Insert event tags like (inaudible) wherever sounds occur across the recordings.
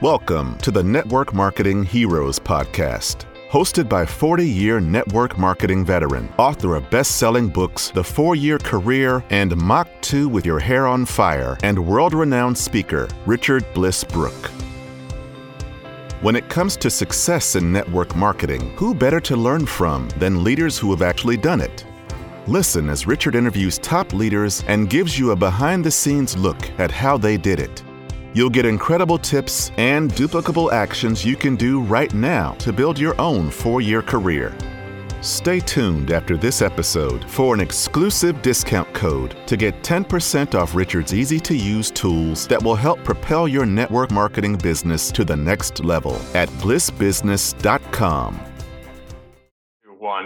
Welcome to the Network Marketing Heroes Podcast. Hosted by 40 year network marketing veteran, author of best selling books, The Four Year Career, and Mach 2 with Your Hair on Fire, and world renowned speaker, Richard Bliss Brooke. When it comes to success in network marketing, who better to learn from than leaders who have actually done it? Listen as Richard interviews top leaders and gives you a behind the scenes look at how they did it. You'll get incredible tips and duplicable actions you can do right now to build your own four year career. Stay tuned after this episode for an exclusive discount code to get 10% off Richard's easy to use tools that will help propel your network marketing business to the next level at blissbusiness.com.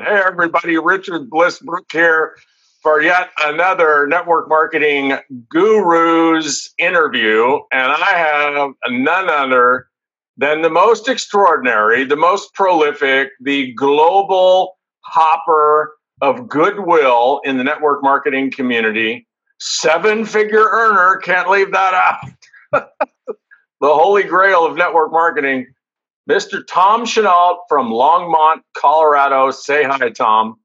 Hey, everybody, Richard Bliss Brooke here for yet another network marketing gurus interview. And I have none other than the most extraordinary, the most prolific, the global hopper of goodwill in the network marketing community. Seven figure earner, can't leave that out. (laughs) the holy grail of network marketing, Mr. Tom Chenault from Longmont, Colorado. Say hi, Tom.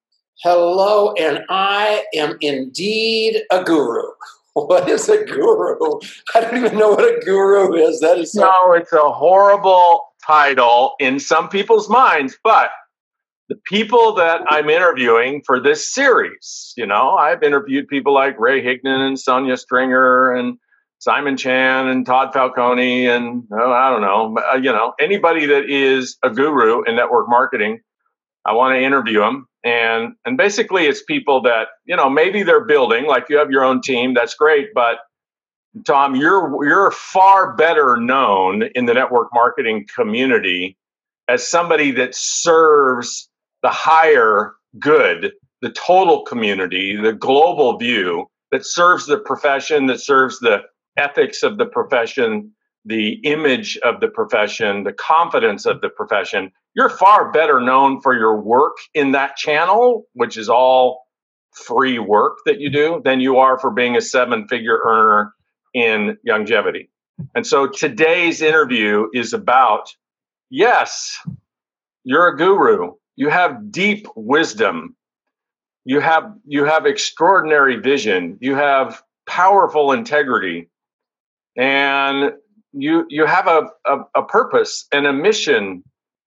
Hello, and I am indeed a guru. (laughs) What is a guru? (laughs) I don't even know what a guru is. That is so- no, it's a horrible title in some people's minds, but the people that I'm interviewing for this series, you know, I've interviewed people like Ray Higdon and Sonia Stringer and Simon Chan and Todd Falcone and oh, I don't know, uh, you know, anybody that is a guru in network marketing. I want to interview them and and basically it's people that you know maybe they're building like you have your own team that's great but tom you're you're far better known in the network marketing community as somebody that serves the higher good the total community the global view that serves the profession that serves the ethics of the profession the image of the profession the confidence of the profession you're far better known for your work in that channel, which is all free work that you do, than you are for being a seven figure earner in longevity. And so today's interview is about yes, you're a guru. You have deep wisdom. You have you have extraordinary vision. You have powerful integrity. And you you have a, a, a purpose and a mission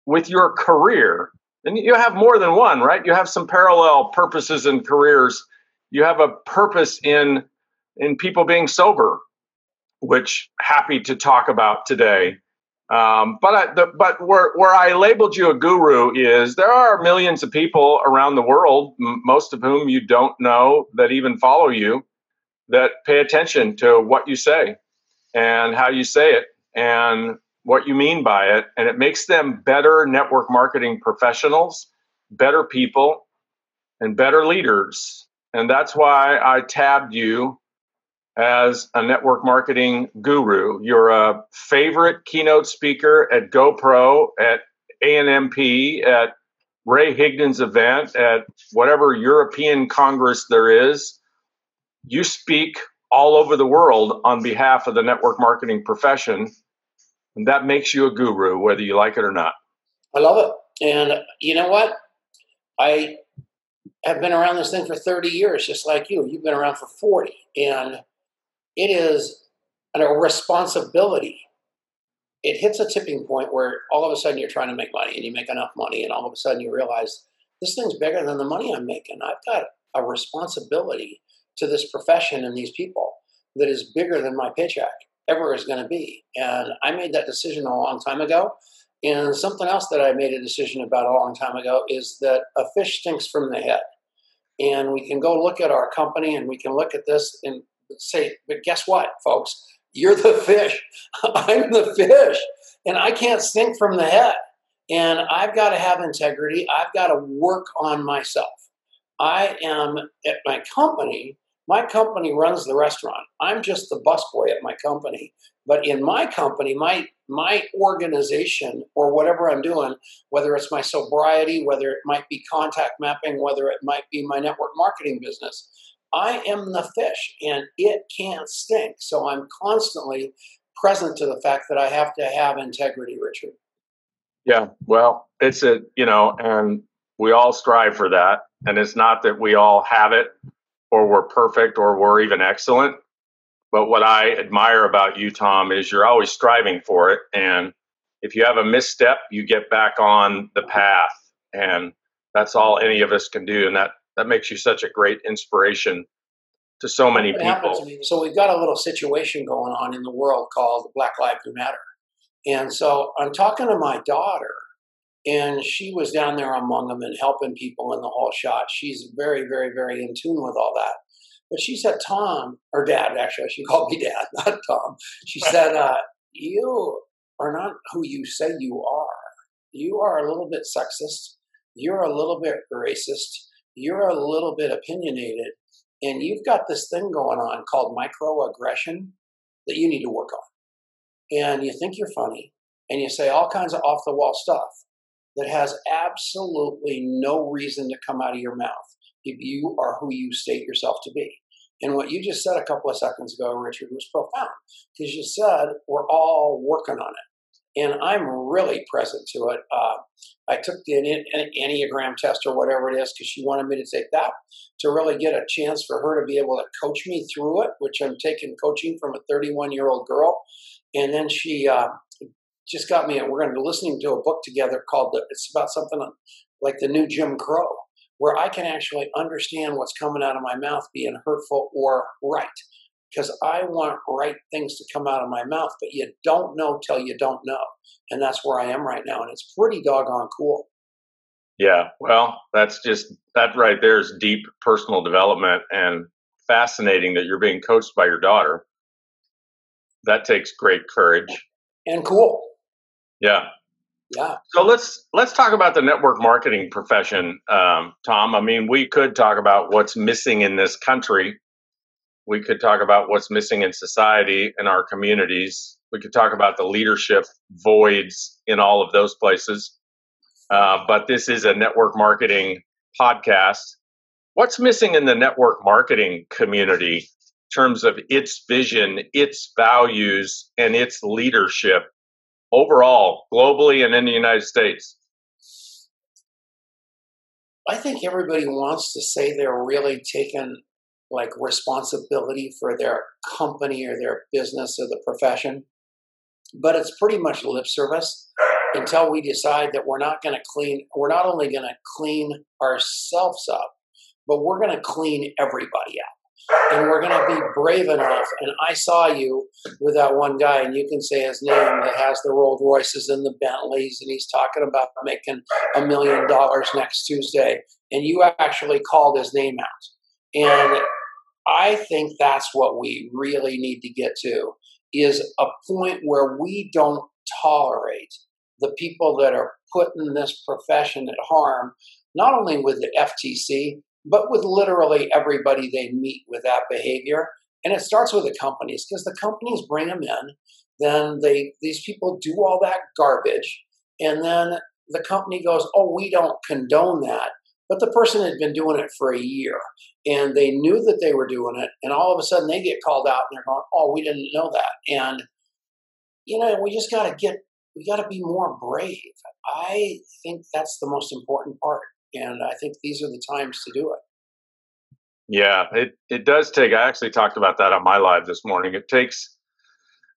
with your career. And you have more than one right? You have some parallel purposes and careers. You have a purpose in in people being sober which happy to talk about today. Um, but I, the, but where where I labeled you a guru is there are millions of people around the world, m- most of whom you don't know that even follow you, that pay attention to what you say and how you say it, and what you mean by it, and it makes them better network marketing professionals, better people, and better leaders. And that's why I tabbed you as a network marketing guru. You're a favorite keynote speaker at GoPro, at ANMP, at Ray Higdon's event, at whatever European Congress there is. You speak all over the world on behalf of the network marketing profession and that makes you a guru, whether you like it or not. I love it. And you know what? I have been around this thing for 30 years, just like you. You've been around for 40. And it is a responsibility. It hits a tipping point where all of a sudden you're trying to make money and you make enough money, and all of a sudden you realize this thing's bigger than the money I'm making. I've got a responsibility to this profession and these people that is bigger than my paycheck ever is going to be. And I made that decision a long time ago. And something else that I made a decision about a long time ago is that a fish stinks from the head. And we can go look at our company and we can look at this and say, but guess what, folks? You're the fish. (laughs) I'm the fish. And I can't stink from the head. And I've got to have integrity. I've got to work on myself. I am at my company my company runs the restaurant. I'm just the busboy at my company. But in my company, my my organization or whatever I'm doing, whether it's my sobriety, whether it might be contact mapping, whether it might be my network marketing business, I am the fish and it can't stink. So I'm constantly present to the fact that I have to have integrity, Richard. Yeah, well, it's a, you know, and we all strive for that. And it's not that we all have it or we're perfect or we're even excellent. But what I admire about you, Tom, is you're always striving for it. And if you have a misstep, you get back on the path. And that's all any of us can do. And that, that makes you such a great inspiration to so many people. So we've got a little situation going on in the world called Black Lives Matter. And so I'm talking to my daughter, and she was down there among them and helping people in the whole shot. She's very, very, very in tune with all that. But she said, Tom, or dad, actually, she called me dad, (laughs) not Tom. She said, uh, You are not who you say you are. You are a little bit sexist. You're a little bit racist. You're a little bit opinionated. And you've got this thing going on called microaggression that you need to work on. And you think you're funny and you say all kinds of off the wall stuff that has absolutely no reason to come out of your mouth if you are who you state yourself to be. And what you just said a couple of seconds ago, Richard, was profound because you said we're all working on it and I'm really present to it. Uh, I took the Enneagram test or whatever it is because she wanted me to take that to really get a chance for her to be able to coach me through it, which I'm taking coaching from a 31 year old girl. And then she uh, just got me, and we're going to be listening to a book together called, the, it's about something like the new Jim Crow, where I can actually understand what's coming out of my mouth being hurtful or right because I want right things to come out of my mouth, but you don't know till you don't know. And that's where I am right now. And it's pretty doggone cool. Yeah. Well, that's just, that right there is deep personal development and fascinating that you're being coached by your daughter. That takes great courage. And cool. Yeah. Yeah. So let's let's talk about the network marketing profession, um, Tom. I mean, we could talk about what's missing in this country we could talk about what's missing in society and our communities. We could talk about the leadership voids in all of those places. Uh, but this is a network marketing podcast. What's missing in the network marketing community in terms of its vision, its values, and its leadership overall, globally and in the United States? I think everybody wants to say they're really taking like responsibility for their company or their business or the profession. But it's pretty much lip service until we decide that we're not going to clean, we're not only going to clean ourselves up, but we're going to clean everybody up. And we're going to be brave enough. And I saw you with that one guy, and you can say his name that has the Rolls Royces and the Bentleys, and he's talking about making a million dollars next Tuesday. And you actually called his name out. And I think that's what we really need to get to is a point where we don't tolerate the people that are putting this profession at harm, not only with the FTC, but with literally everybody they meet with that behavior. And it starts with the companies because the companies bring them in, then they these people do all that garbage, and then the company goes, "Oh, we don't condone that." But the person had been doing it for a year and they knew that they were doing it. And all of a sudden they get called out and they're going, oh, we didn't know that. And, you know, we just got to get, we got to be more brave. I think that's the most important part. And I think these are the times to do it. Yeah, it, it does take, I actually talked about that on my live this morning. It takes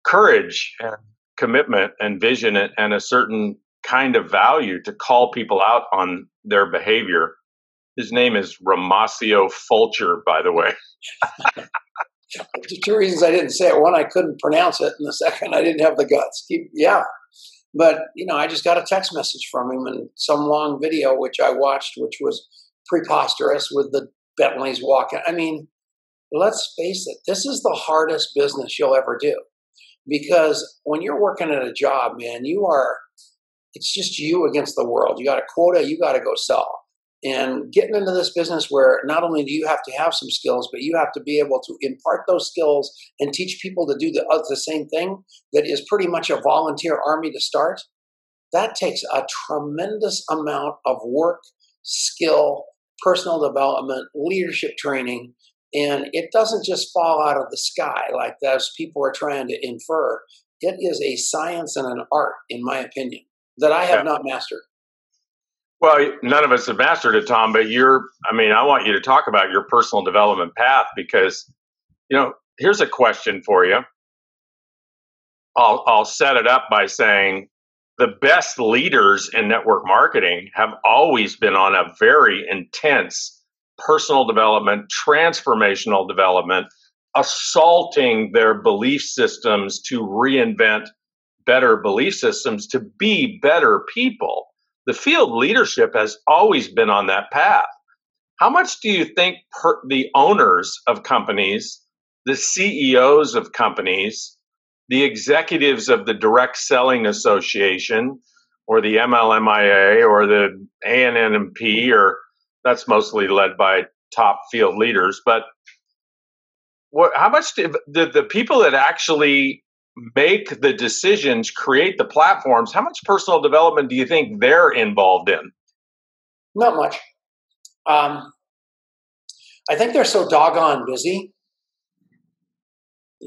courage and commitment and vision and, a certain kind of value to call people out on their behavior his name is Ramasio Fulcher, by the way. two reasons I didn't say it. One, I couldn't pronounce it, and the second, I didn't have the guts. Keep, yeah. But, you know, I just got a text message from him and some long video, which I watched, which was preposterous with the Bentleys walking. I mean, let's face it, this is the hardest business you'll ever do. Because when you're working at a job, man, you are, it's just you against the world. You got a quota, you got to go sell and getting into this business where not only do you have to have some skills but you have to be able to impart those skills and teach people to do the, uh, the same thing that is pretty much a volunteer army to start that takes a tremendous amount of work skill personal development leadership training and it doesn't just fall out of the sky like those people are trying to infer it is a science and an art, in my opinion, that I have yeah. not mastered. Well, none of us have mastered it, Tom, but you're, I mean, I want you to talk about your personal development path because, you know, here's a question for you. I'll, I'll set it up by saying the best leaders in network marketing have always been on a very intense personal development, transformational development, assaulting their belief systems to reinvent better belief systems to be better people the field leadership has always been on that path. How much do you think per, the owners of companies, the CEOs of companies, the executives of the Direct Selling Association, or the MLMIA, or the ANMP, or that's mostly led by top field leaders, but what, how much did the, the people that actually make the decisions, create the platforms, how much personal development do you think they're involved in? Not much. Um, I think they're so doggone busy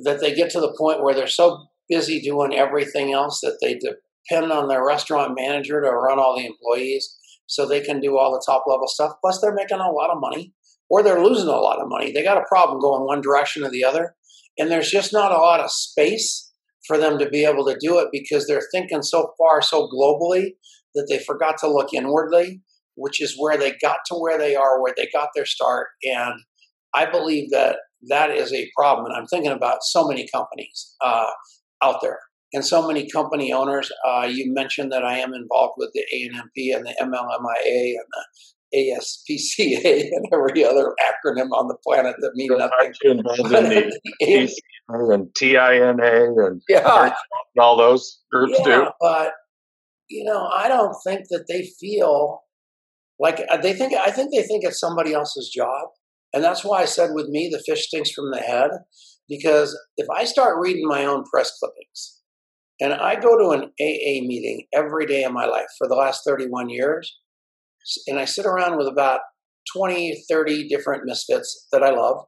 that they get to the point where they're so busy doing everything else that they depend on their restaurant manager to run all the employees so they can do all the top level stuff. Plus, they're making a lot of money or they're losing a lot of money. They got a problem going one direction or the other. And there's just not a lot of space for them to be able to do it because they're thinking so far, so globally that they forgot to look inwardly, which is where they got to where they are, where they got their start. And I believe that that is a problem. And I'm thinking about so many companies uh, out there and so many company owners. Uh, you mentioned that I am involved with the ANMP and the MLMIA and the ASPCA (laughs) and every other acronym on the planet that mean nothing. Involved in the (laughs) and TINA and yeah. all those groups yeah, too. But you know, I don't think that they feel like uh, they think. I think they think it's somebody else's job, and that's why I said with me, the fish stinks from the head. Because if I start reading my own press clippings, and I go to an AA meeting every day of my life for the last 31 years, and I sit around with about 20, 30 different misfits that I love.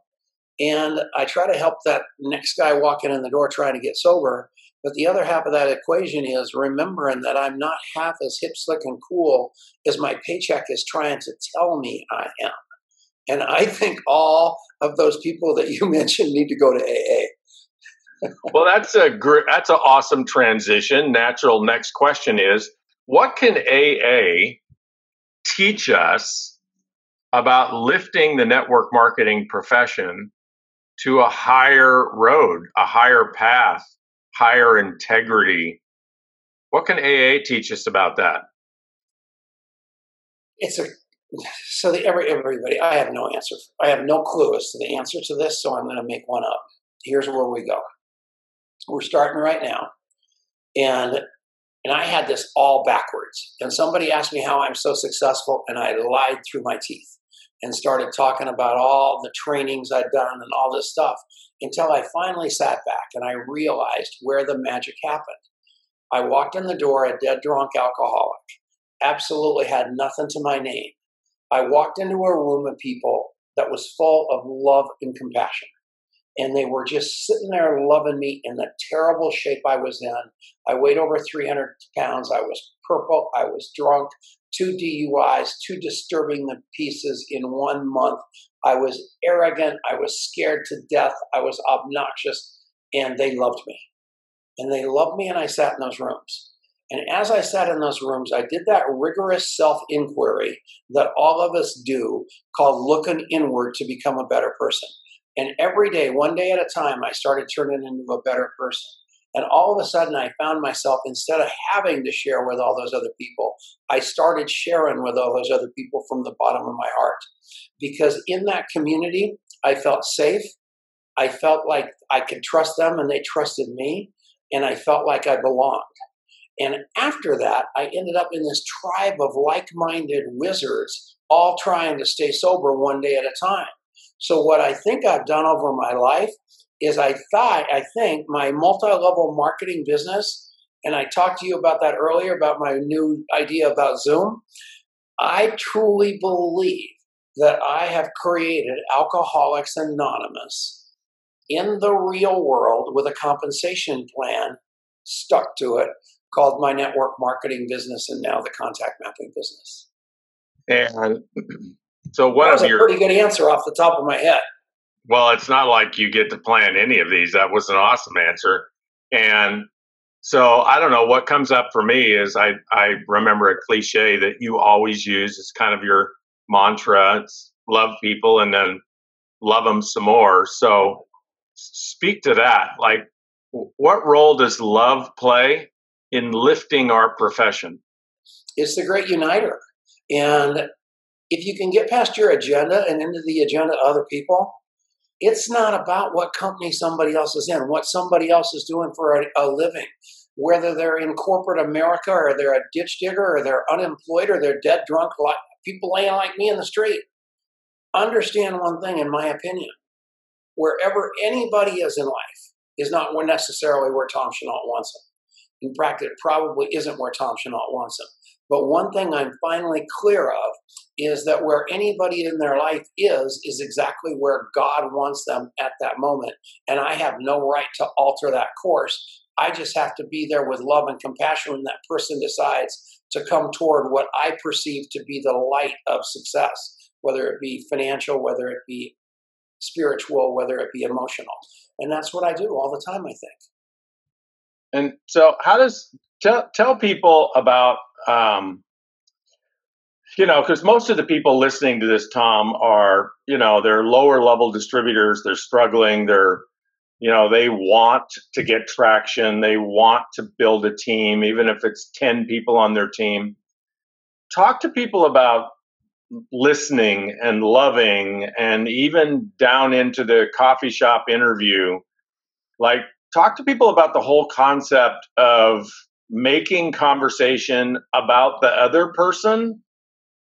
And I try to help that next guy walking in the door trying to get sober. But the other half of that equation is remembering that I'm not half as hip, slick, and cool as my paycheck is trying to tell me I am. And I think all of those people that you (laughs) mentioned need to go to AA. well, that's a great, that's an awesome transition. Natural next question is, what can AA teach us about lifting the network marketing profession to a higher road, a higher path, higher integrity. What can AA teach us about that? It's a so the every everybody. I have no answer. I have no clue as to the answer to this, so I'm going to make one up. Here's where we go. We're starting right now, and and I had this all backwards. And somebody asked me how I'm so successful, and I lied through my teeth and started talking about all the trainings I'd done and all this stuff until I finally sat back and I realized where the magic happened. I walked in the door a dead drunk alcoholic, absolutely had nothing to my name. I walked into a room of people that was full of love and compassion. And they were just sitting there loving me in the terrible shape I was in. I weighed over 300 pounds. I was purple. I was drunk two DUIs, two disturbing the pieces in one month. I was arrogant. I was scared to death. I was obnoxious, and they loved me. And they loved me, and I sat in those rooms. And as I sat in those rooms, I did that rigorous self inquiry that all of us do called looking inward to become a better person. And every day, one day at a time, I started turning into a better person. And all of a sudden, I found myself, instead of having to share with all those other people, I started sharing with all those other people from the bottom of my heart. Because in that community, I felt safe. I felt like I could trust them and they trusted me. And I felt like I belonged. And after that, I ended up in this tribe of like minded wizards, all trying to stay sober one day at a time. So, what I think I've done over my life is I thought, I think my multi level marketing business, and I talked to you about that earlier about my new idea about Zoom. I truly believe that I have created Alcoholics Anonymous in the real world with a compensation plan stuck to it, called my network marketing business and now the contact mapping business. And (clears throat) so, what that was of a your pretty good answer off the top of my head. Well, it's not like you get to plan any of these. That was an awesome answer. And so I don't know what comes up for me is I I remember a cliche that you always use. It's kind of your mantra. It's love people and then love them some more. So speak to that. Like, what role does love play in lifting our profession? It's the great uniter. And if you can get past your agenda and into the agenda of other people, it's not about what company somebody else is in, what somebody else is doing for a, a living, whether they're in corporate America or they're a ditch digger or they're unemployed or they're dead drunk, like people laying like me in the street. Understand one thing, in my opinion wherever anybody is in life is not necessarily where Tom Chenault wants them. In fact, it probably isn't where Tom Chenault wants them. But one thing I'm finally clear of is that where anybody in their life is, is exactly where God wants them at that moment. And I have no right to alter that course. I just have to be there with love and compassion when that person decides to come toward what I perceive to be the light of success, whether it be financial, whether it be spiritual, whether it be emotional. And that's what I do all the time, I think. And so, how does tell tell people about um, you know because most of the people listening to this tom are you know they're lower level distributors they're struggling they're you know they want to get traction they want to build a team even if it's 10 people on their team. Talk to people about listening and loving and even down into the coffee shop interview like talk to people about the whole concept of making conversation about the other person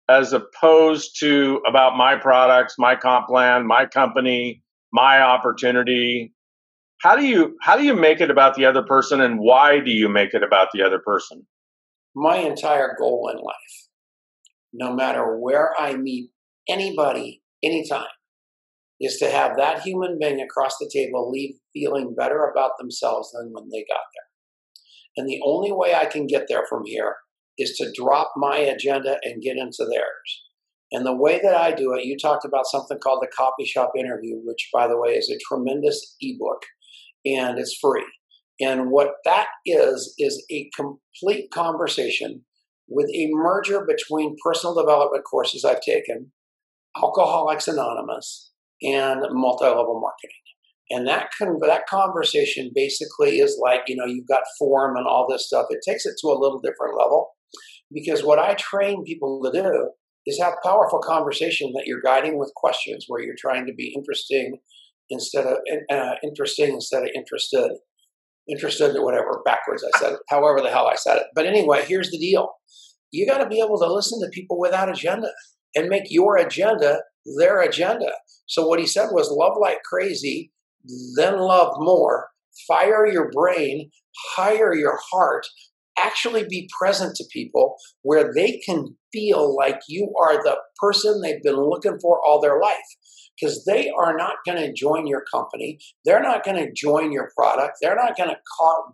as opposed to about my products my comp plan my company my opportunity. How do you how do you make it about the other person and why do you make it about the other person? My entire goal in life no matter where I meet anybody, anytime, is to have that human being across the table leave feeling better about themselves than when they got there. And the only way I can get there from here is to drop my agenda and get into theirs. And the way that I do it, you talked about something called the Coffee Shop Interview, which, by the way, is a tremendous ebook and it's free. And what that is, is a complete conversation with a merger between personal development courses I've taken, Alcoholics Anonymous, and multi level marketing. And that con- that conversation basically is like, you know, you've got form and all this stuff. It takes it to a little different level because what I train people to do is have powerful conversation that you're guiding with questions where you're trying to be interesting instead of uh, interesting instead of interested interested or whatever backwards I said it, however the hell I said it. But anyway, here's the deal: you got to be able to listen to people without agenda and make your agenda their agenda. So what he said was love like crazy, then love more. Fire your brain, hire your heart, actually be present to people where they can feel like you are the person they've been looking for all their life because they are not going to join your company. They're not going to join your product. They're not going to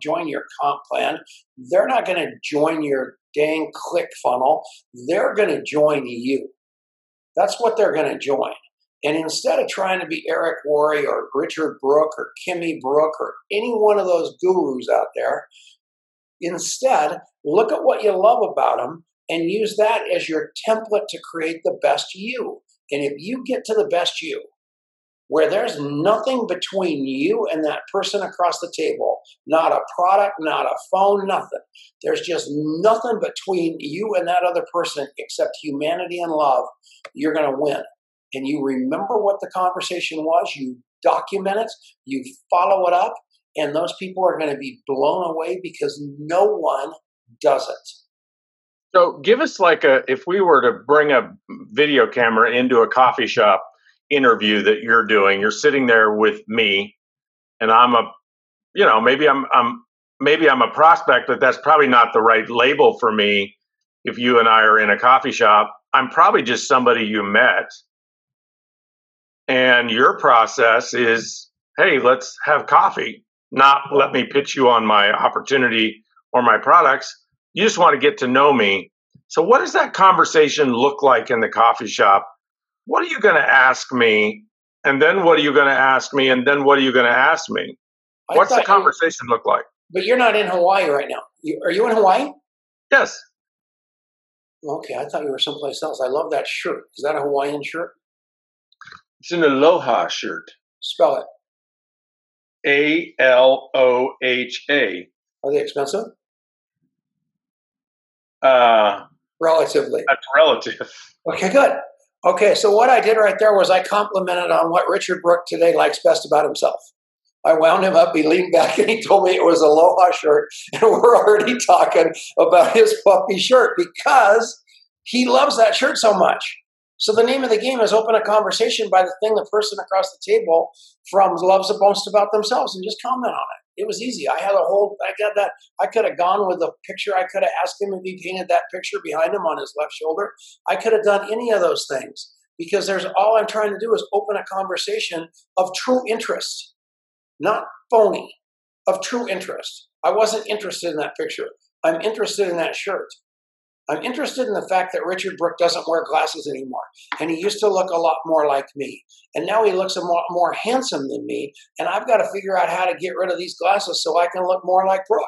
join your comp plan. They're not going to join your dang click funnel. They're going to join you. That's what they're going to join. And instead of trying to be Eric Worre or Richard Brooke or Kimmy Brooke or any one of those gurus out there, instead look at what you love about them and use that as your template to create the best you. And if you get to the best you, where there's nothing between you and that person across the table, not a product, not a phone, nothing. There's just nothing between you and that other person except humanity and love. You're going to win. And you remember what the conversation was, you document it, you follow it up, and those people are going to be blown away because no one does it. So, give us like a if we were to bring a video camera into a coffee shop interview that you're doing, you're sitting there with me, and I'm a, you know, maybe I'm I'm maybe I'm a prospect, but that's probably not the right label for me. If you and I are in a coffee shop, I'm probably just somebody you met, and your process is, hey, let's have coffee. not let me pitch you on my opportunity or my products. You just want to get to know me. So, what does that conversation look like in the coffee shop? What are you going to ask me? And then what are you going to ask me? And then what are you going to ask me? What's the thought you- conversation look like? but you're not in Hawaii right now. You, are you in Hawaii? Yes. Okay, I thought you were someplace else. I love that shirt. Is that a Hawaiian shirt? It's an aloha shirt. Spell it. A L O H A. Are they expensive? Uh, Relatively. that's relative. Okay, good. Okay, so what I did right there was I complimented on what Richard Brooke today likes best about himself. I wound him up. He leaned back (laughs) and he told me it was a Aloha shirt, and (laughs) we're already talking about his puppy shirt because he loves that shirt so much. So the name of the game is open a conversation by the thing the person across the table from loves the most about themselves and just comment on it. It was easy. I had a whole. I got that. I could have gone with a picture. I could have asked him if he painted that picture behind him on his left shoulder. I could have done any of those things because there's all I'm trying to do is open a conversation of true interest, not phony, of true interest. I wasn't interested in that picture. I'm interested in that shirt. I'm interested in the fact that Richard Brooke doesn't wear glasses anymore. And he used to look a lot more like me. And now he looks a lot more handsome than me. And I've got to figure out how to get rid of these glasses so I can look more like Brooke.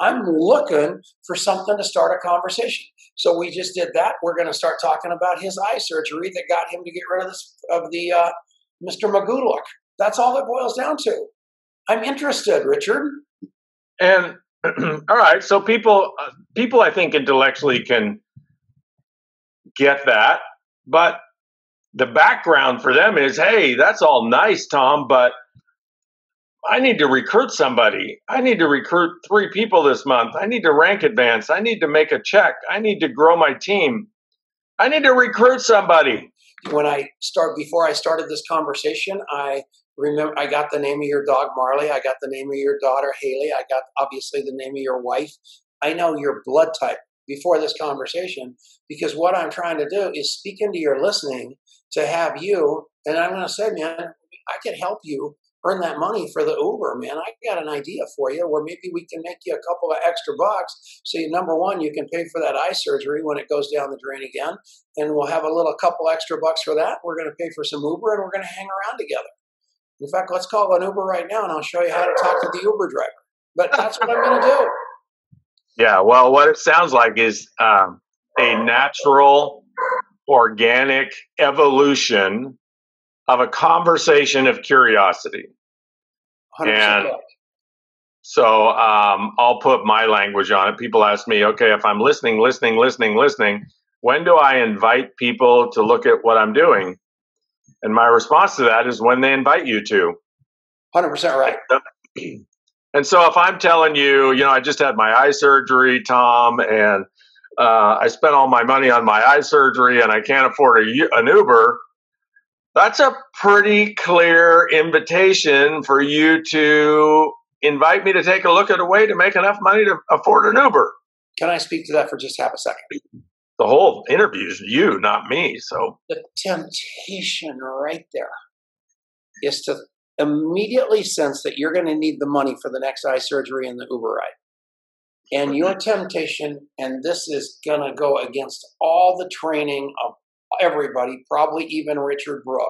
I'm looking for something to start a conversation. So we just did that. We're going to start talking about his eye surgery that got him to get rid of this of the uh, Mr. Magoo look. That's all it boils down to. I'm interested, Richard. And (clears throat) all right, so people uh, people I think intellectually can get that, but the background for them is, hey, that's all nice, Tom, but I need to recruit somebody. I need to recruit three people this month. I need to rank advance. I need to make a check. I need to grow my team. I need to recruit somebody. when I start before I started this conversation, I remember I got the name of your dog Marley, I got the name of your daughter Haley, I got obviously the name of your wife. I know your blood type before this conversation because what I'm trying to do is speak into your listening to have you and I'm going to say, man, I can help you earn that money for the Uber, man. I got an idea for you where maybe we can make you a couple of extra bucks. So, you, number one, you can pay for that eye surgery when it goes down the drain again, and we'll have a little couple extra bucks for that. We're going to pay for some Uber, and we're going to hang around together. In fact, let's call an Uber right now, and I'll show you how to talk to the Uber driver. But that's what I'm going to do. Yeah, well, what it sounds like is um, a natural, organic evolution of a conversation of curiosity. 100% And- So um, I'll put my language on it. People ask me, okay, if I'm listening, listening, listening, listening, when do I invite people to look at what I'm doing? And my response to that is when they invite you to. 100% right. (clears throat) And so if I'm telling you, you know, I just had my eye surgery, Tom, and uh, I spent all my money on my eye surgery and I can't afford a, an Uber, that's a pretty clear invitation for you to invite me to take a look at a way to make enough money to afford an Uber. Can I speak to that for just half a second? The whole interview is you, not me. So the temptation right there is to immediately sense that you're going to need the money for the next eye surgery and the Uber ride. And your temptation, and this is going to go against all the training of everybody, probably even Richard Brooke.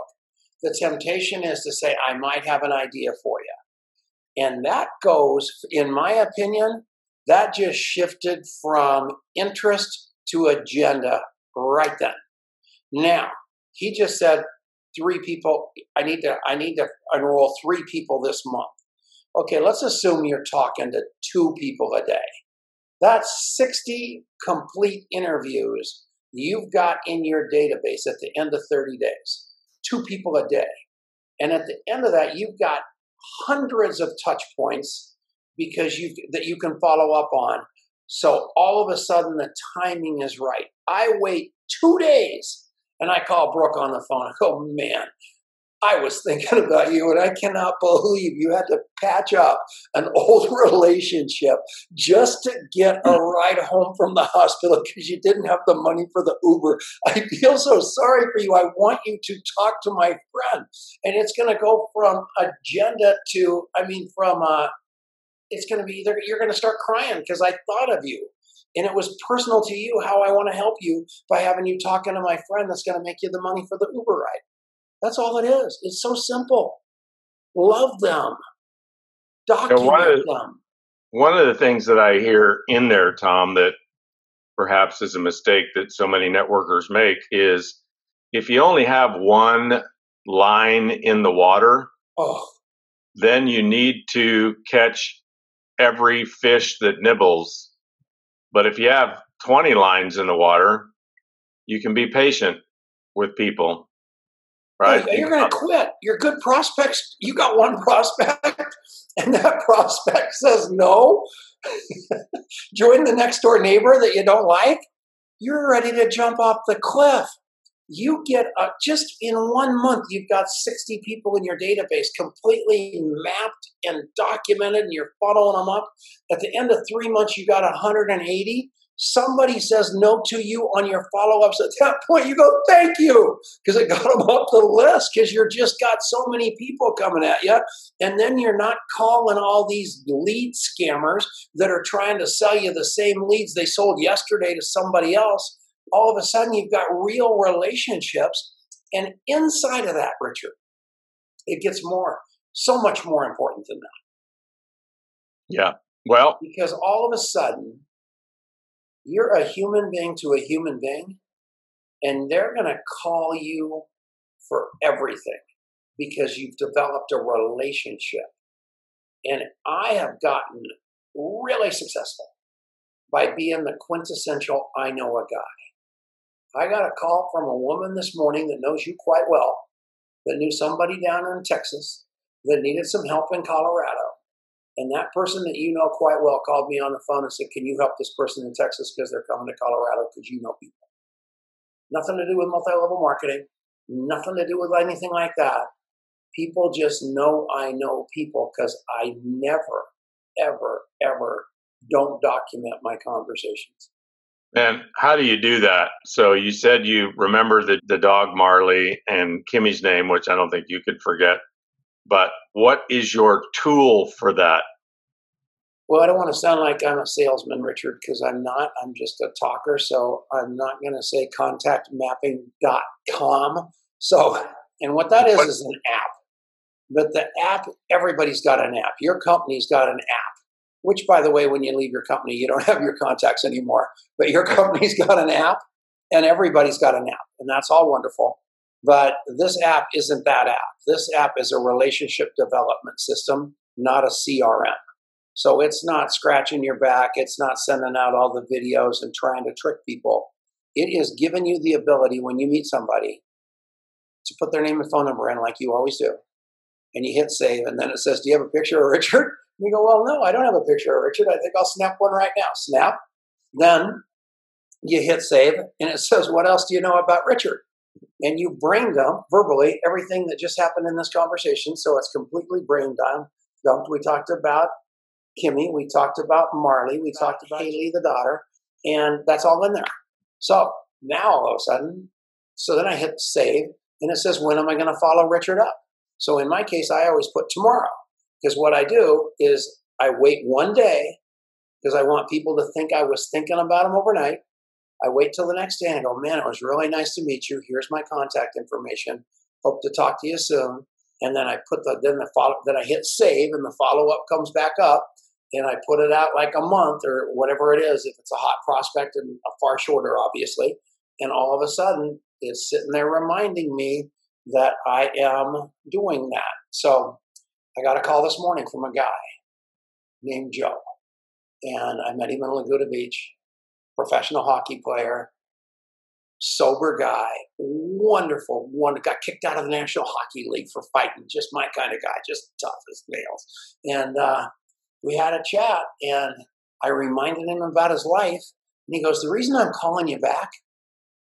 The temptation is to say, I might have an idea for you. And that goes, in my opinion, that just shifted from interest to agenda right then. Now, he just said three people I need to I need to enroll three people this month. Okay, let's assume you're talking to two people a day. That's 60 complete interviews you've got in your database at the end of 30 days. Two people a day. And at the end of that, you've got hundreds of touch points because you that you can follow up on. So all of a sudden the timing is right. I wait two days and I call Brooke on the phone. I go, man, I was thinking (laughs) about you, and I cannot believe you had to patch up an (laughs) old relationship just to get a ride home from the hospital because you didn't have the money for the Uber. I (laughs) feel so sorry for you. I want you to talk to my friend. And it's going to go from agenda to, I mean, from uh, it's going to be either you're going to start crying because I thought of you. And it was personal to you how I want to help you by having you talking to my friend that's going to make you the money for the Uber ride. That's all it is. It's so simple. Love them. Document one of, them. One of the things that I hear in there, Tom, that perhaps is a mistake that so many networkers make is if you only have one line in the water, oh. then you need to catch every fish that nibbles. But if you have 20 lines in the water, you can be patient with people. Right? Hey, you're going to quit. Your good prospects, you got one (laughs) prospect, and that (laughs) prospect says no. (laughs) Join the next door neighbor that you don't like. You're ready to jump off the cliff you get a, just in one month you've got 60 people in your database completely mapped and documented and you're following them up. At the end of three months you got 180 somebody says no to you on your follow-ups. At that point you go thank you because it (laughs) got them off the list because you're just got so many people coming at you and then you're not calling all these lead scammers that are trying to sell you the same leads they sold yesterday to somebody else all of a sudden you've got real relationships. And inside of that, Richard, it gets more, so much more important than that. Yeah. Well, because all of a sudden, you're a human being to a human being, and they're going to call you for everything because you've developed a relationship. And I have gotten really successful by being the quintessential I know a guy. I got a call from a woman this morning that knows you quite well, that knew somebody down in Texas that needed some help in Colorado. And that person that you know quite well called me on the phone and said, Can you help this person in Texas because they're coming to Colorado because you know people? Nothing to do with multi level marketing, nothing to do with anything like that. People just know I know people because I never, ever, ever don't document my conversations. And how do you do that? So you said you remember the, the dog Marley and Kimmy's name, which I don't think you could forget. But what is your tool for that? Well, I don't want to sound like I'm a salesman, Richard, because I'm not. I'm just a talker. So I'm not going to say contactmapping.com. So, and what that is is an app. But the app, everybody's got an app. Your company's got an app which by the way when you leave your company you don't (laughs) have your contacts anymore but your company's got an app and everybody's got an app and that's all wonderful but this app isn't that app. This app is a relationship development system not a crm so it's not scratching your back it's not sending out all the videos and trying to trick people. It is giving you the ability when you meet somebody to put their name and phone number in like you always do and you hit save and then it says do you have a picture of richard and you go, well, no, I don't have a picture of Richard. I think I'll snap one right now. Snap. Then you hit save, and it (laughs) says, what else do you know about Richard? And you brain dump verbally everything that just happened in this conversation. So it's completely brain dump. dumped. We talked about Kimmy. We talked about Marley. We talked about Haley, the daughter. And that's all in there. So now all of a sudden, so then I hit save, and it says, when am I going to follow Richard up? So in my case, I always put tomorrow. Because what I do is I wait one day because I want people to think I was thinking about them overnight. I wait till the next day and I go, man, it was really nice to meet you. Here's my contact information. Hope to talk to you soon. And then I put the then the follow then I hit save and the follow up comes back up and I put it out like a month or whatever it is if it's a hot prospect and a far shorter obviously. And all of a sudden it's sitting there reminding me that I am doing that. So I got a call this morning from a guy named Joe. And I met him in Laguna Beach, professional hockey player, sober guy, wonderful, one got kicked out of the National Hockey League for fighting, just my kind of guy, just tough as nails. And uh, we had a chat, and I reminded him about his life. And he goes, The reason I'm calling you back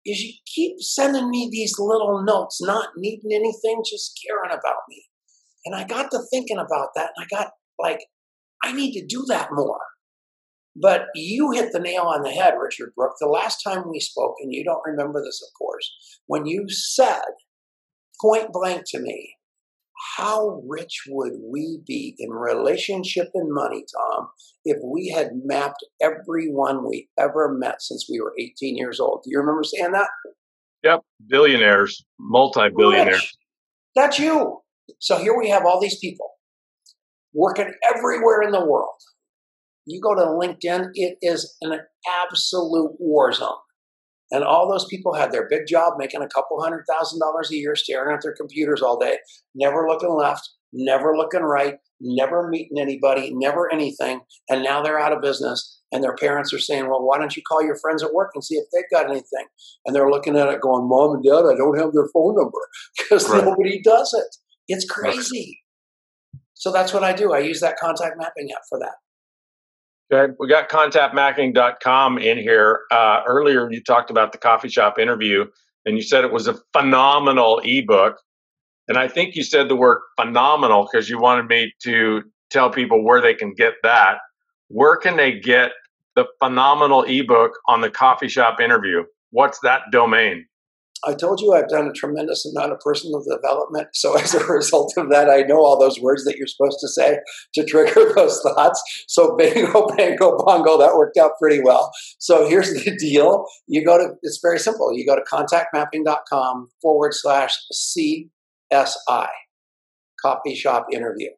is you keep sending me these little notes, not needing anything, just caring about me. And I got to thinking about that, and I got like, I need to do that more. But you hit the nail on the head, Richard Brooke. The last time we spoke, and you don't remember this, of course, when you said point blank to me, how rich would we be in relationship and money, Tom, if we had mapped everyone we ever met since we were 18 years old? Do you remember saying that? Yep, billionaires, multi billionaires. That's you. So here we have all these people working everywhere in the world. You go to LinkedIn, it is an absolute war zone. And all those people had their big job making a couple hundred thousand dollars a year, staring at their computers all day, never looking left, never looking right, never meeting anybody, never anything. And now they're out of business. And their parents are saying, Well, why don't you call your friends at work and see if they've got anything? And they're looking at it going, Mom and Dad, I don't have their phone number (laughs) because right. nobody does it. It's crazy. So that's what I do. I use that contact mapping app for that. Okay, we got contactmapping.com in here. Uh, earlier, you talked about the coffee shop interview, and you said it was a phenomenal ebook. And I think you said the word phenomenal because you wanted me to tell people where they can get that. Where can they get the phenomenal ebook on the coffee shop interview? What's that domain? I told you I've done a tremendous amount of personal development. So (laughs) as a result of that, I know all those words that you're supposed to say to trigger (laughs) those thoughts. So bingo, (laughs) bango, bongo, that worked out pretty well. So here's the deal. You go to, it's very simple. You go to contactmapping.com forward slash CSI, coffee shop interview.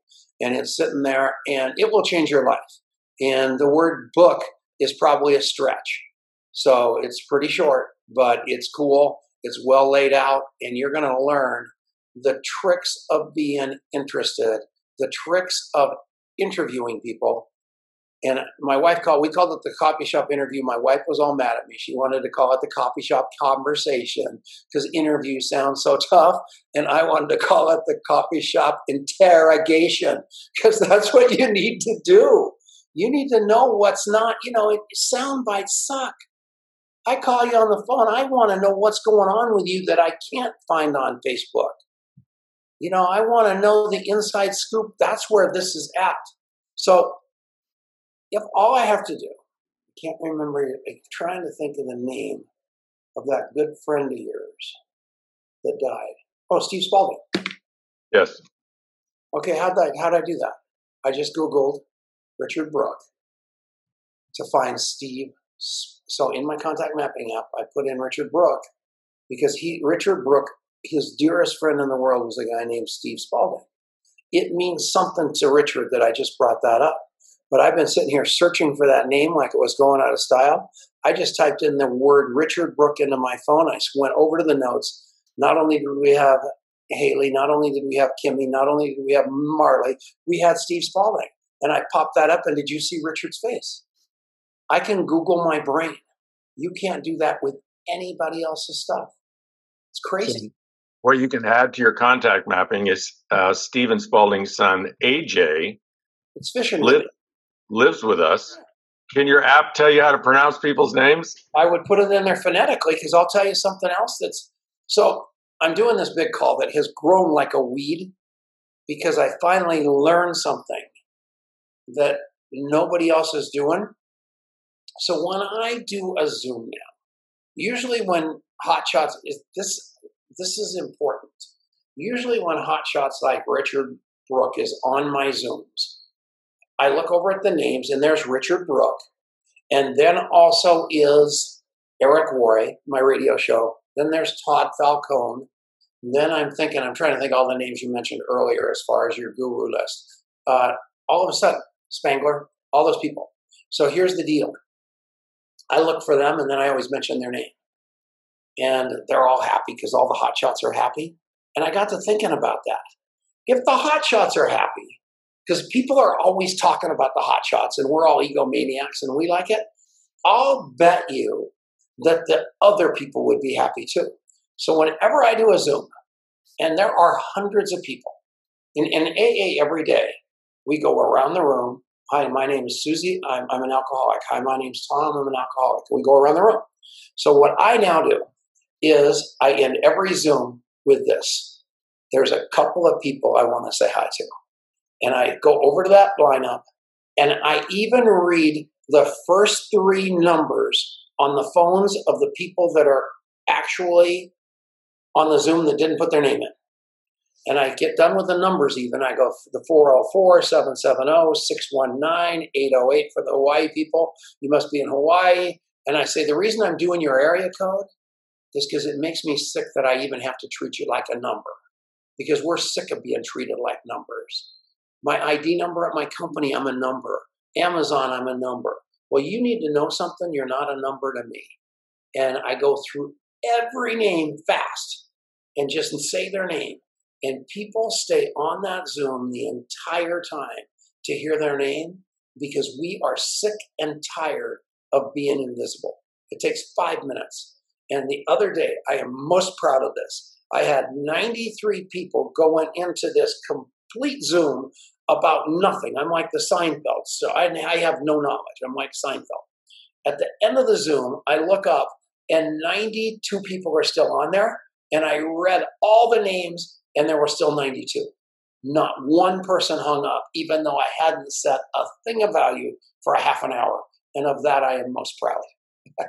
And it's sitting there and it will change your life. And the word book is probably a stretch. So it's pretty short, but it's cool it's well laid out, and you're going to learn the tricks of being interested, the tricks of interviewing people. And my wife called, we called it the coffee shop interview. My wife was all mad at me. She wanted to call it the coffee shop conversation because interview sounds so tough. And I wanted to call it the coffee shop interrogation because that's what you need to do. You need to know what's not, you know, sound bites suck. I call you on the phone. I want to know what's going on with you that I can't find on Facebook. You know, I want to know the inside scoop. That's where this is at. So, if all I have to do, I can't remember, I'm trying to think of the name of that good friend of yours that died. Oh, Steve Spalding. Yes. Okay, how'd I, how'd I do that? I just Googled Richard Brooke to find Steve so in my contact mapping app, I put in Richard Brooke because he Richard Brooke, his dearest friend in the world was a guy named Steve Spalding. It means something to Richard that I just brought that up. But I've been sitting here searching for that name like it was going out of style. I just typed in the word Richard Brooke into my phone. I went over to the notes. Not only did we have Haley, not only did we have Kimmy, not only did we have Marley, we had Steve Spalding. And I popped that up, and did you see Richard's face? I can Google my brain. You can't do that with anybody else's stuff. It's crazy. What you can add to your contact mapping is uh, Stephen Spalding's son, AJ. It's fishing. Li- lives with us. Can your app tell you how to pronounce people's names? I would put it in there phonetically because I'll tell you something else that's so. I'm doing this big call that has grown like a weed because I finally learned something that nobody else is doing. So when I do a Zoom now, usually when hotshots is this this is important. Usually when hotshots like Richard Brooke is on my Zooms, I look over at the names and there's Richard Brooke, and then also is Eric Worre, my radio show. Then there's Todd Falcone. Then I'm thinking, I'm trying to think all the names you mentioned earlier as far as your guru list. Uh, all of a sudden, Spangler, all those people. So here's the deal I look for them and then I always mention their name. And they're all happy because all the hotshots are happy. And I got to thinking about that. If the hotshots are happy, because people are always talking about the hotshots and we're all egomaniacs and we like it, I'll bet you that the other people would be happy too. So whenever I do a Zoom, and there are hundreds of people in, in AA every day, we go around the room Hi, my name is Susie. I'm, I'm an alcoholic. Hi, my name's Tom. I'm an alcoholic. We go around the room. So, what I now do is I end every Zoom with this. There's a couple of people I want to say hi to. And I go over to that lineup and I even read the first three numbers on the phones of the people that are actually on the Zoom that didn't put their name in. And I get done with the numbers even. I go the 404 770 619 808 for the Hawaii people. You must be in Hawaii. And I say, the reason I'm doing your area code is because it makes me sick that I even have to treat you like a number because we're sick of being treated like numbers. My ID number at my company, I'm a number. Amazon, I'm a number. Well, you need to know something. You're not a number to me. And I go through every name fast and just say their name. And people stay on that Zoom the entire time to hear their name because we are sick and tired of being invisible. It takes five minutes. And the other day, I am most proud of this. I had 93 people going into this complete Zoom about nothing. I'm like the Seinfeld, so I, I have no knowledge. I'm like Seinfeld. At the end of the Zoom, I look up and 92 people are still on there. And I read all the names, and there were still 92. Not one person hung up, even though I hadn't set a thing of value for a half an hour. And of that, I am most proud. (laughs)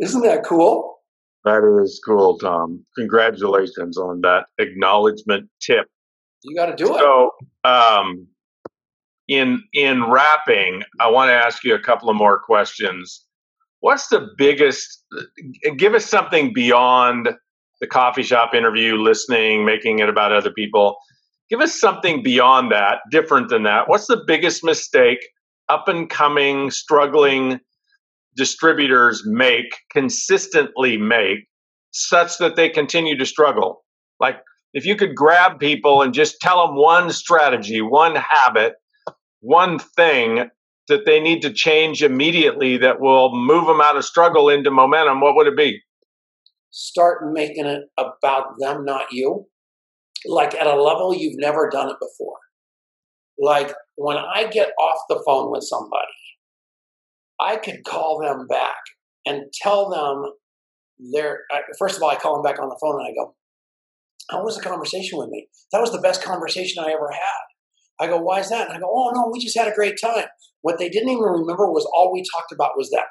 Isn't that cool? That is cool, Tom. Congratulations on that acknowledgement tip. You got to do it. So, um, in in wrapping, I want to ask you a couple of more questions. What's the biggest? Give us something beyond the coffee shop interview, listening, making it about other people. Give us something beyond that, different than that. What's the biggest mistake up and coming, struggling distributors make, consistently make, such that they continue to struggle? Like, if you could grab people and just tell them one strategy, one habit, one thing that they need to change immediately that will move them out of struggle into momentum, what would it be? Start making it about them, not you. Like at a level you've never done it before. Like when I get off the phone with somebody, I could call them back and tell them their. Uh, first of all, I call them back on the phone and I go, How was the conversation with me? That was the best conversation I ever had. I go, Why is that? And I go, Oh, no, we just had a great time. What they didn't even remember was all we talked about was that.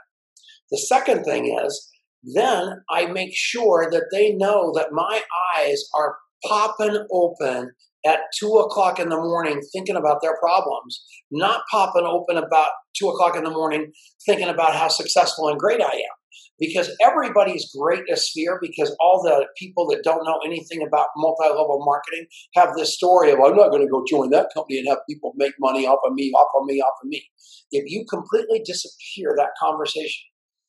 The second thing is, then I make sure that they know that my eyes are popping open at two o'clock in the morning thinking about their problems, not popping open about two o'clock in the morning thinking about how successful and great I am. Because everybody's greatest fear, because all the people that don't know anything about multi level marketing have this story of, I'm not going to go join that company and have people make money off of me, off of me, off of me. If you completely disappear that conversation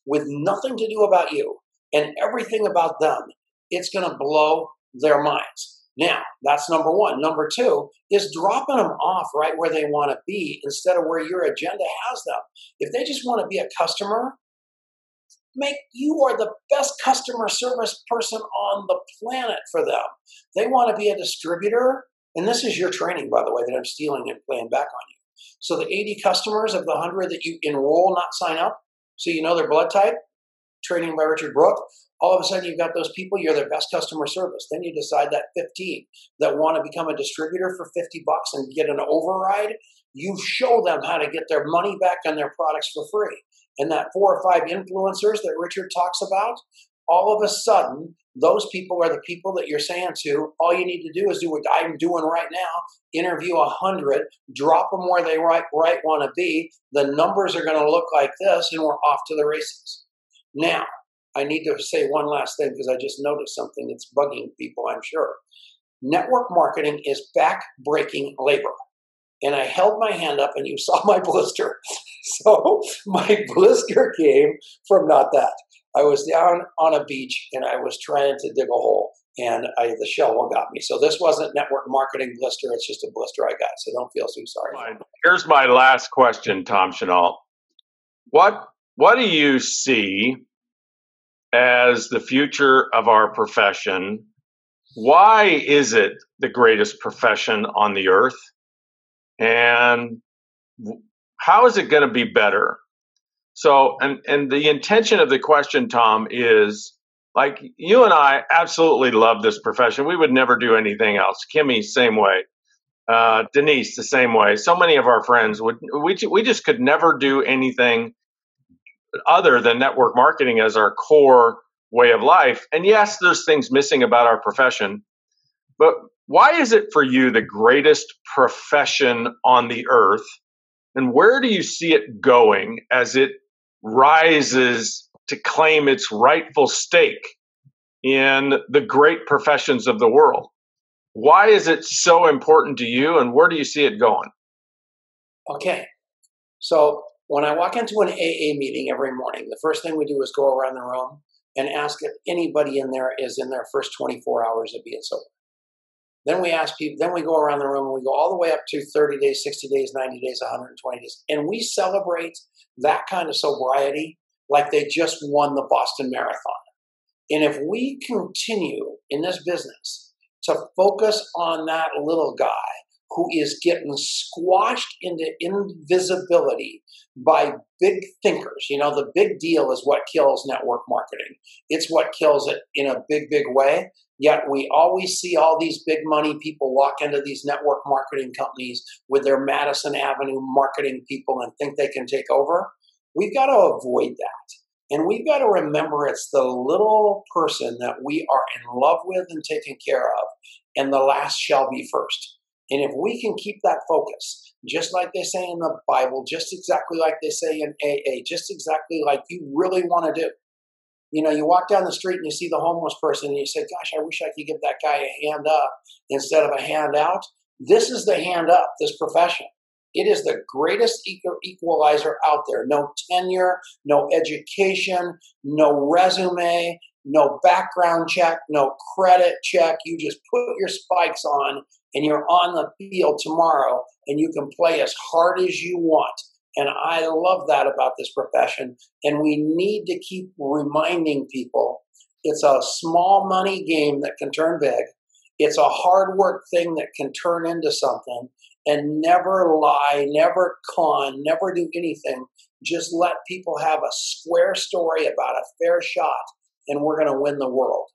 with nothing to do about you and everything about them, it's going to blow their minds. Now, that's number one. Number two is dropping them off right where they want to be instead of where your agenda has them. If they just want to be a customer, make you are the best customer service person on the planet for them. They want to be a distributor, and this is your training, by the way, that I'm stealing and playing back on you. So the 80 customers of the 100 that you enroll, not sign up, so you know their blood type, training by Richard Brooke. all of a sudden you've got those people, you're their best customer service. Then you decide that 15 that want to become a distributor for 50 bucks and get an override, you show them how to get their money back on their products for free. And that four or five influencers that Richard talks about, all of a sudden, those people are the people that you're saying to, all you need to do is do what I'm doing right now interview a 100, drop them where they right, right want to be. The numbers are going to look like this, and we're off to the races. Now, I need to say one last thing because I just noticed something that's bugging people, I'm sure. Network marketing is back breaking labor. And I held my hand up and you (laughs) saw my blister. so my blister came from not that. I was down on a beach and I was trying to dig a hole and I, the shovel got me. So this wasn't network marketing blister. It's just a blister I got. So don't feel too sorry. Here's my last question, Tom Chenault. What what do you see as the future of our profession. Why is it the greatest profession on the earth? And how is it going to be better? So, and, and the intention of the question, Tom, is like you and I absolutely love this profession. We would never do anything else. Kimmy, same way. Uh, Denice, the same way. So many of our friends would, we, we just could never do anything other than network marketing as our core way of life. And yes, there's things missing about our profession, But why is it for you the greatest profession on the earth? And where do you see it going as it rises to claim its rightful stake in the great professions of the world? Why is it so important to you, and where do you see it going? Okay. So, when I walk into an AA meeting every morning, the first thing we do is go around the room and ask if anybody in there is in their first 24 hours of being sober. Then we ask people, then we go around the room and we go all the way up to 30 days, 60 days, 90 days, 120 days. And we celebrate that kind of sobriety like they just won the Boston Marathon. And if we continue in this business to focus on that little guy who is getting squashed into invisibility by big thinkers. You know, the big deal is what kills network marketing. It's what kills it in a big, big way. Yet we always see all these big money people walk into these network marketing companies with their Madison Avenue marketing people and think they can take over. We've got to avoid that. And we've got to remember it's the little person that we are in love with and taking care of, and the last shall be first. And if we can keep that focus, just like they say in the Bible, just exactly like they say in AA, just exactly like you really want to do. You know, you walk down the street and you see the homeless person and you say, Gosh, I wish I could give that guy a hand up instead of a hand out. This is the hand up, this profession. It is the greatest equalizer out there. No tenure, no education, no resume, no background check, no credit check. You just put your spikes on and you're on the field tomorrow and you can play as hard as you want. And I love that about this profession. And we need to keep reminding people it's a small money game that can turn big. It's a hard work thing that can turn into something. And never lie, never con, never do anything. Just let people have a square story about a fair shot, and we're going to win the world.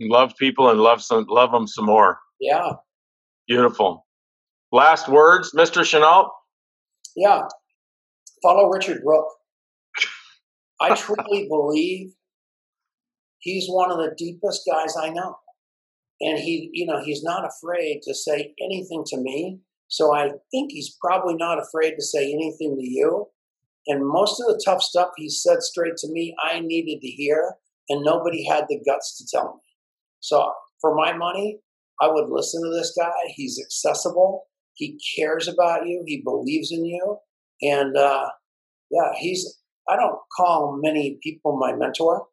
Love people and love some, love them some more. Yeah. Beautiful. Last words, Mr. Chenault? Yeah. Follow Richard Brooke. I (laughs) truly believe he's one of the deepest guys I know. And he, you know, he's not afraid to say anything to me. So I think he's probably not afraid to say anything to you. And most of the tough stuff he said straight to me, I needed to hear, and nobody had the guts to tell me. So for my money, I would listen to this guy. He's accessible. He cares about you. He believes in you. And uh, yeah, he's, I don't call many people my mentor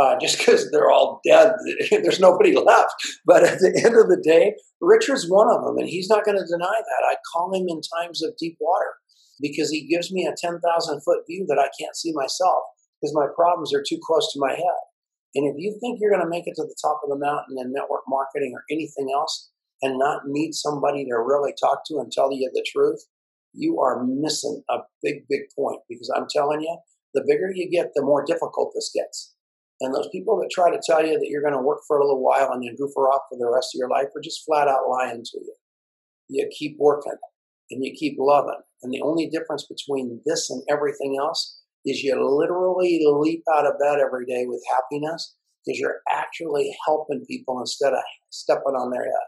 uh, just because they're all dead. (laughs) There's nobody left. But at the end of the day, Richard's one of them. And he's not going to deny that. I call him in times of deep water because he gives me a 10,000 foot view that I can't see myself because my problems are too close to my head. And if you think you're going to make it to the top of the mountain in network marketing or anything else and not meet somebody to really talk to and tell you the truth, you are missing a big, big point because I'm telling you, the bigger you get, the more difficult this gets. And those people that try to tell you that you're going to work for a little while and then goofer off for the rest of your life are just flat out lying to you. You keep working and you keep loving. And the only difference between this and everything else is you literally leap out of bed every day with happiness because you're actually helping people instead of stepping on their head.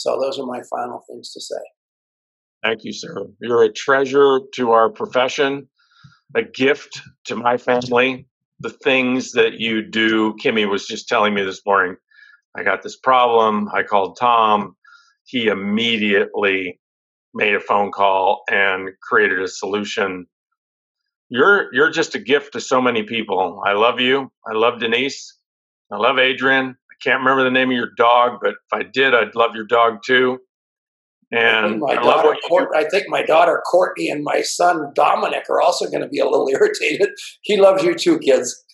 So those are my final things to say. Thank you, sir. You're a treasure to our profession, a gift to my family. The things that you do, Kimmy was just telling me this morning. I got this problem. I called Tom. He immediately made a phone call and created a solution you're you're just a gift to so many people. I love you. I love Denice. I love Adrian. Can't remember the name of your dog, but if I did, I'd love your dog too. And I, I love what Court, I think my daughter Courtney and my son Dominic are also going to be a little (laughs) irritated. He loves you too, kids.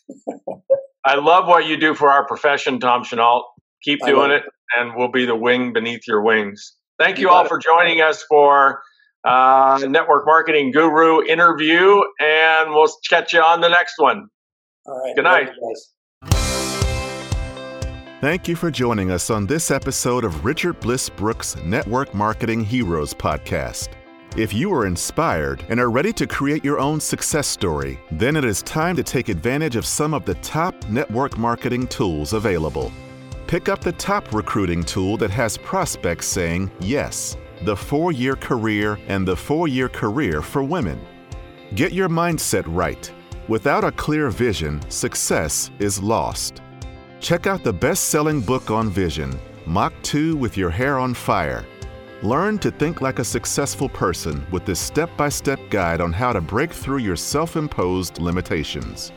I love what you do for our profession, Tom Chenault. Keep doing it, and we'll be the wing beneath your wings. Thank you, you all for joining us for uh, network marketing guru interview, and we'll catch you on the next one. All right. Good night. Thank you for joining us on this episode of Richard Bliss Brooke's Network Marketing Heroes podcast. If you are inspired and are ready to create your own success story, then it is time to take advantage of some of the top network marketing tools available. Pick up the top recruiting tool that has prospects saying yes, the four year career and the four year career for women. Get your mindset right. Without a clear vision, success is lost. Check out the best selling book on vision, Mach 2 with Your Hair on Fire. Learn to think like a successful person with this step by step guide on how to break through your self imposed limitations.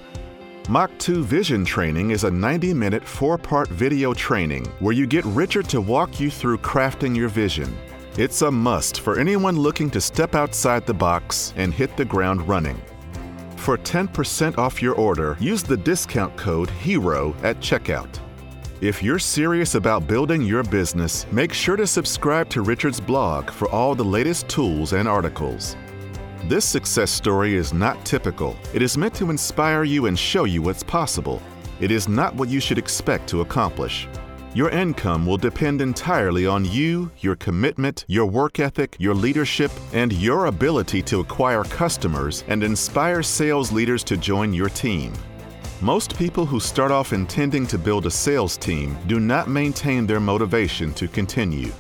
Mach 2 Vision Training is a 90 minute, four part video training where you get Richard to walk you through crafting your vision. It's a must for anyone looking to step outside the box and hit the ground running. For 10% off your order, use the discount code HERO at checkout. If you're serious about building your business, make sure to subscribe to Richard's blog for all the latest tools and articles. This success story is not typical. It is meant to inspire you and show you what's possible. It is not what you should expect to accomplish. Your income will depend entirely on you, your commitment, your work ethic, your leadership, and your ability to acquire customers and inspire sales leaders to join your team. Most people who start off intending to build a sales team do not maintain their motivation to continue.